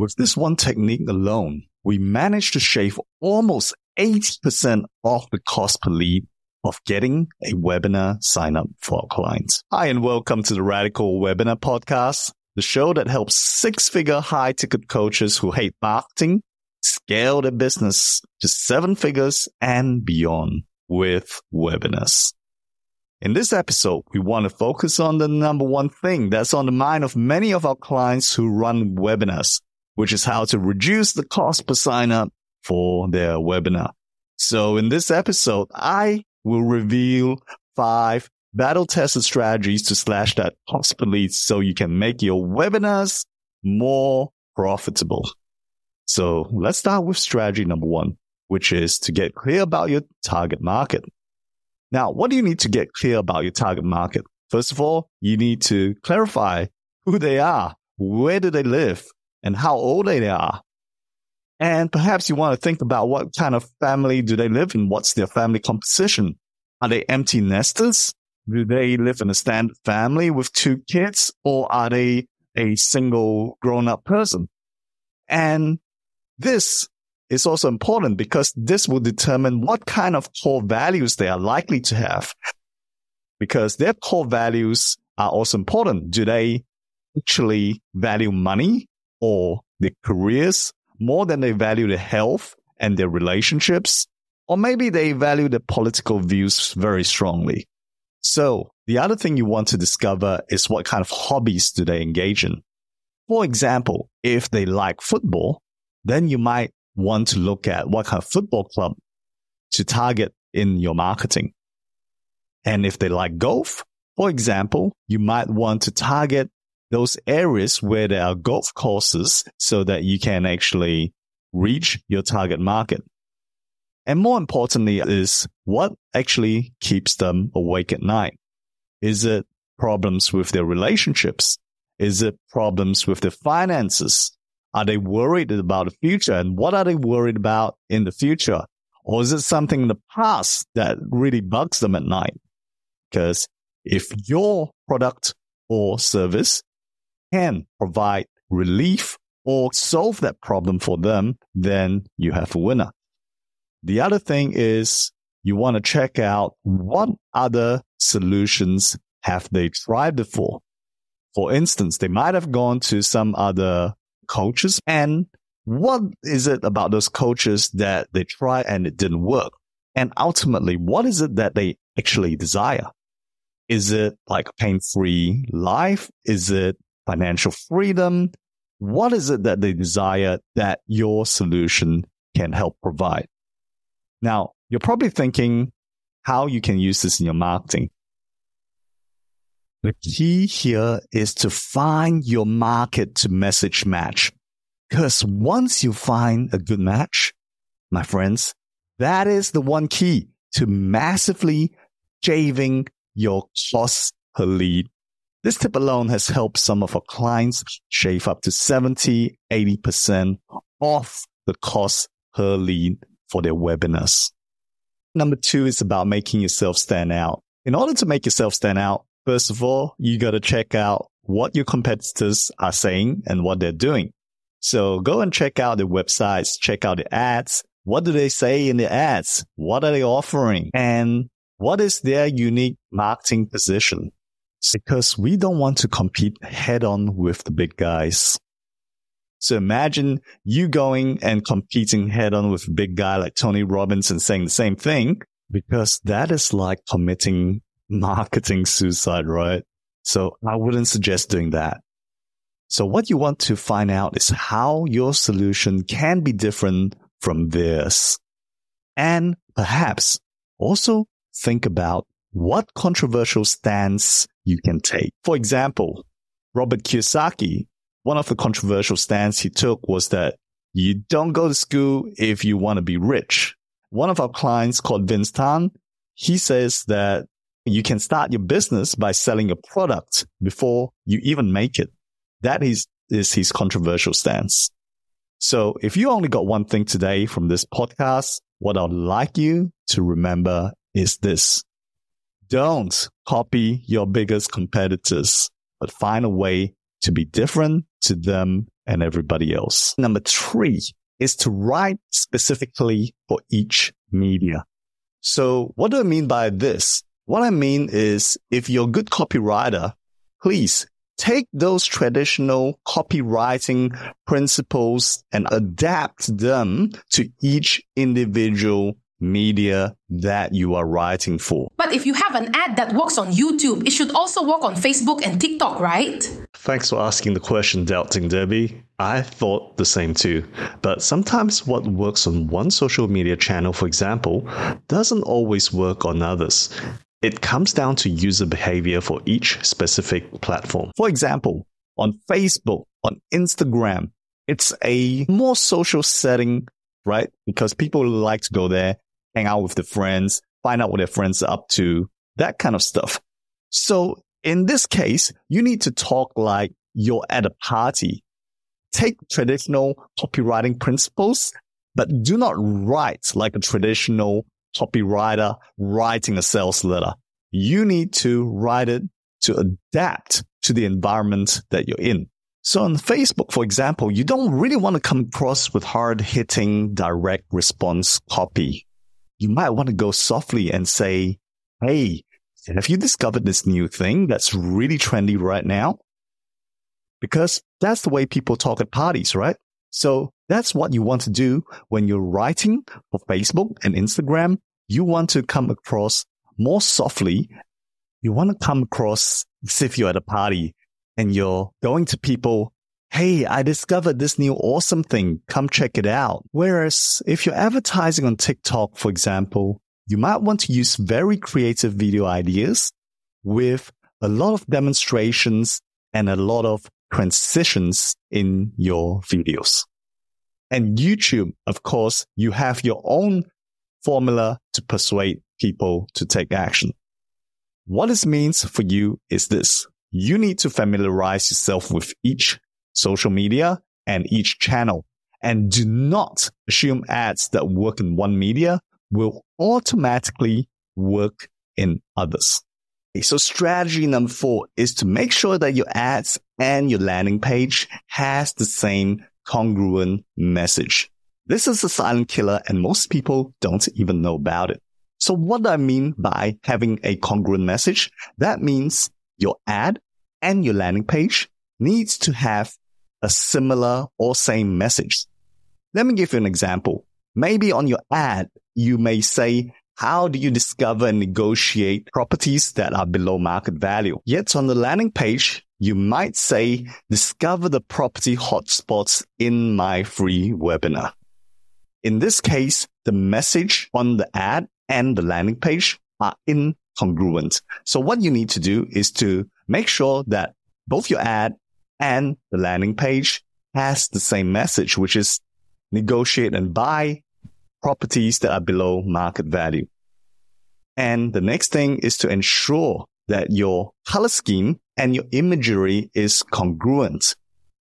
With this one technique alone, we managed to shave almost 80% off the cost per lead of getting a webinar sign up for our clients. Hi, and welcome to the Radical Webinar Podcast, the show that helps six figure high ticket coaches who hate marketing scale their business to seven figures and beyond with webinars. In this episode, we want to focus on the number one thing that's on the mind of many of our clients who run webinars, which is how to reduce the cost per sign up for their webinar. So in this episode, I will reveal five battle tested strategies to slash that cost per lead so you can make your webinars more profitable. So let's start with strategy number one, which is to get clear about your target market. Now, what do you need to get clear about your target market? First of all, you need to clarify who they are, where do they live, and how old they are. And perhaps you want to think about what kind of family do they live in? What's their family composition? Are they empty nesters? Do they live in a standard family with two kids or are they a single grown up person? And this is also important because this will determine what kind of core values they are likely to have. Because their core values are also important. Do they actually value money or their careers more than they value their health and their relationships? Or maybe they value their political views very strongly. So the other thing you want to discover is what kind of hobbies do they engage in? For example, if they like football, then you might want to look at what kind of football club to target in your marketing. And if they like golf, for example, you might want to target those areas where there are golf courses so that you can actually reach your target market. And more importantly is what actually keeps them awake at night. Is it problems with their relationships? Is it problems with their finances? Are they worried about the future? And what are they worried about in the future? Or is it something in the past that really bugs them at night? Because if your product or service can provide relief or solve that problem for them, then you have a winner. The other thing is you want to check out what other solutions have they tried before. For instance, they might have gone to some other coaches and what is it about those coaches that they try and it didn't work? And ultimately, what is it that they actually desire? Is it like a pain free life? Is it financial freedom? What is it that they desire that your solution can help provide? Now, you're probably thinking how you can use this in your marketing. The key here is to find your market to message match. Because once you find a good match, my friends, that is the one key to massively shaving your cost per lead. This tip alone has helped some of our clients shave up to 70, 80% off the cost per lead for their webinars. Number two is about making yourself stand out. In order to make yourself stand out, First of all, you got to check out what your competitors are saying and what they're doing. So go and check out the websites, check out the ads. What do they say in the ads? What are they offering? And what is their unique marketing position? Because we don't want to compete head on with the big guys. So imagine you going and competing head on with a big guy like Tony Robbins and saying the same thing because that is like committing marketing suicide, right? So I wouldn't suggest doing that. So what you want to find out is how your solution can be different from theirs. And perhaps also think about what controversial stance you can take. For example, Robert Kiyosaki, one of the controversial stance he took was that you don't go to school if you want to be rich. One of our clients called Vince Tan, he says that you can start your business by selling your product before you even make it. That is, is his controversial stance. So if you only got one thing today from this podcast, what I'd like you to remember is this. Don't copy your biggest competitors, but find a way to be different to them and everybody else. Number three is to write specifically for each media. So what do I mean by this? What I mean is if you're a good copywriter, please take those traditional copywriting principles and adapt them to each individual media that you are writing for. But if you have an ad that works on YouTube, it should also work on Facebook and TikTok, right? Thanks for asking the question, Doubting Debbie. I thought the same too. But sometimes what works on one social media channel, for example, doesn't always work on others. It comes down to user behavior for each specific platform. For example, on Facebook, on Instagram, it's a more social setting, right? Because people like to go there, hang out with their friends, find out what their friends are up to, that kind of stuff. So in this case, you need to talk like you're at a party. Take traditional copywriting principles, but do not write like a traditional copywriter writing a sales letter. You need to write it to adapt to the environment that you're in. So on Facebook, for example, you don't really want to come across with hard hitting direct response copy. You might want to go softly and say, Hey, have you discovered this new thing that's really trendy right now? Because that's the way people talk at parties, right? So that's what you want to do when you're writing for Facebook and Instagram. You want to come across more softly. You want to come across as if you're at a party and you're going to people. Hey, I discovered this new awesome thing. Come check it out. Whereas if you're advertising on TikTok, for example, you might want to use very creative video ideas with a lot of demonstrations and a lot of transitions in your videos. And YouTube, of course, you have your own formula to persuade people to take action. What this means for you is this. You need to familiarize yourself with each social media and each channel and do not assume ads that work in one media will automatically work in others. Okay, so strategy number four is to make sure that your ads and your landing page has the same congruent message. This is a silent killer and most people don't even know about it. So what do I mean by having a congruent message? That means your ad and your landing page needs to have a similar or same message. Let me give you an example. Maybe on your ad, you may say, how do you discover and negotiate properties that are below market value? Yet on the landing page, you might say, discover the property hotspots in my free webinar. In this case, the message on the ad and the landing page are incongruent. So what you need to do is to make sure that both your ad and the landing page has the same message, which is negotiate and buy properties that are below market value. And the next thing is to ensure that your color scheme and your imagery is congruent.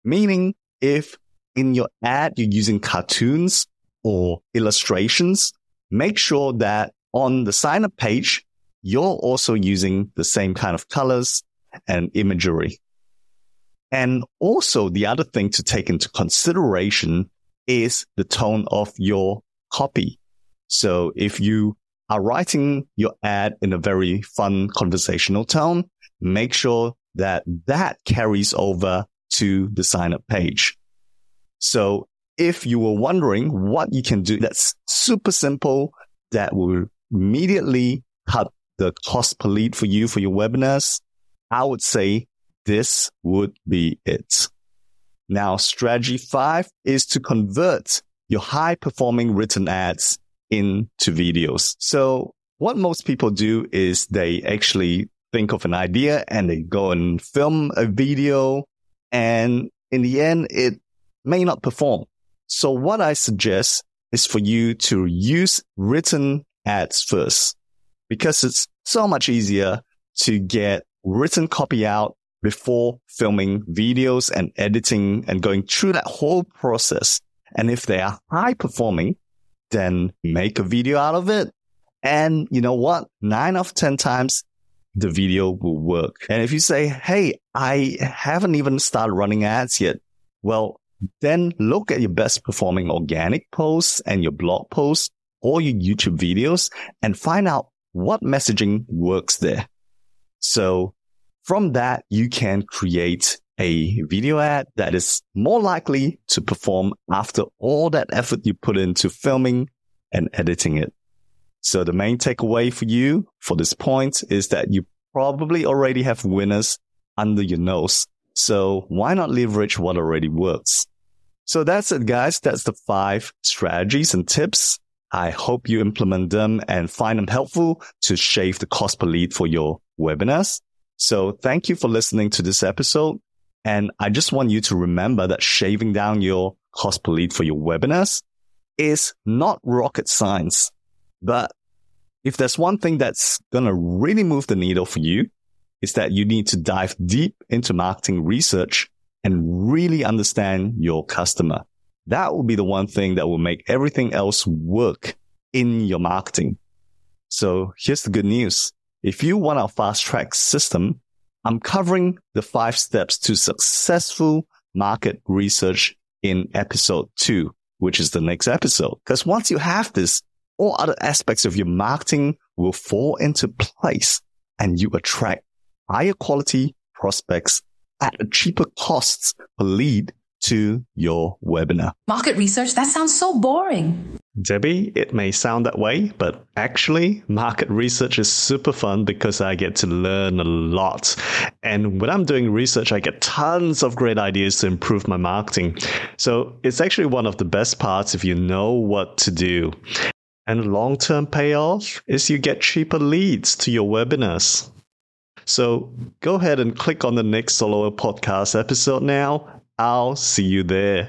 Meaning if in your ad you're using cartoons or illustrations, make sure that on the sign up page, you're also using the same kind of colors and imagery. And also the other thing to take into consideration is the tone of your copy. So if you are writing your ad in a very fun conversational tone, make sure that that carries over to the sign up page. So if you were wondering what you can do that's super simple, that will immediately cut the cost per lead for you for your webinars, I would say this would be it. Now, strategy five is to convert your high performing written ads into videos. So what most people do is they actually think of an idea and they go and film a video. And in the end, it may not perform. So what I suggest is for you to use written ads first because it's so much easier to get written copy out before filming videos and editing and going through that whole process. And if they are high performing, then make a video out of it. And you know what? Nine of 10 times the video will work. And if you say, Hey, I haven't even started running ads yet. Well, Then look at your best performing organic posts and your blog posts or your YouTube videos and find out what messaging works there. So from that, you can create a video ad that is more likely to perform after all that effort you put into filming and editing it. So the main takeaway for you for this point is that you probably already have winners under your nose. So why not leverage what already works? So that's it, guys. That's the five strategies and tips. I hope you implement them and find them helpful to shave the cost per lead for your webinars. So thank you for listening to this episode. And I just want you to remember that shaving down your cost per lead for your webinars is not rocket science. But if there's one thing that's going to really move the needle for you, is that you need to dive deep into marketing research and really understand your customer. That will be the one thing that will make everything else work in your marketing. So here's the good news. If you want our fast track system, I'm covering the five steps to successful market research in episode two, which is the next episode. Because once you have this, all other aspects of your marketing will fall into place and you attract higher quality prospects at a cheaper costs per lead to your webinar. Market research, that sounds so boring. Debbie, it may sound that way, but actually, market research is super fun because I get to learn a lot. And when I'm doing research, I get tons of great ideas to improve my marketing. So it's actually one of the best parts if you know what to do. And long term payoff is you get cheaper leads to your webinars. So go ahead and click on the next Solo podcast episode now. I'll see you there.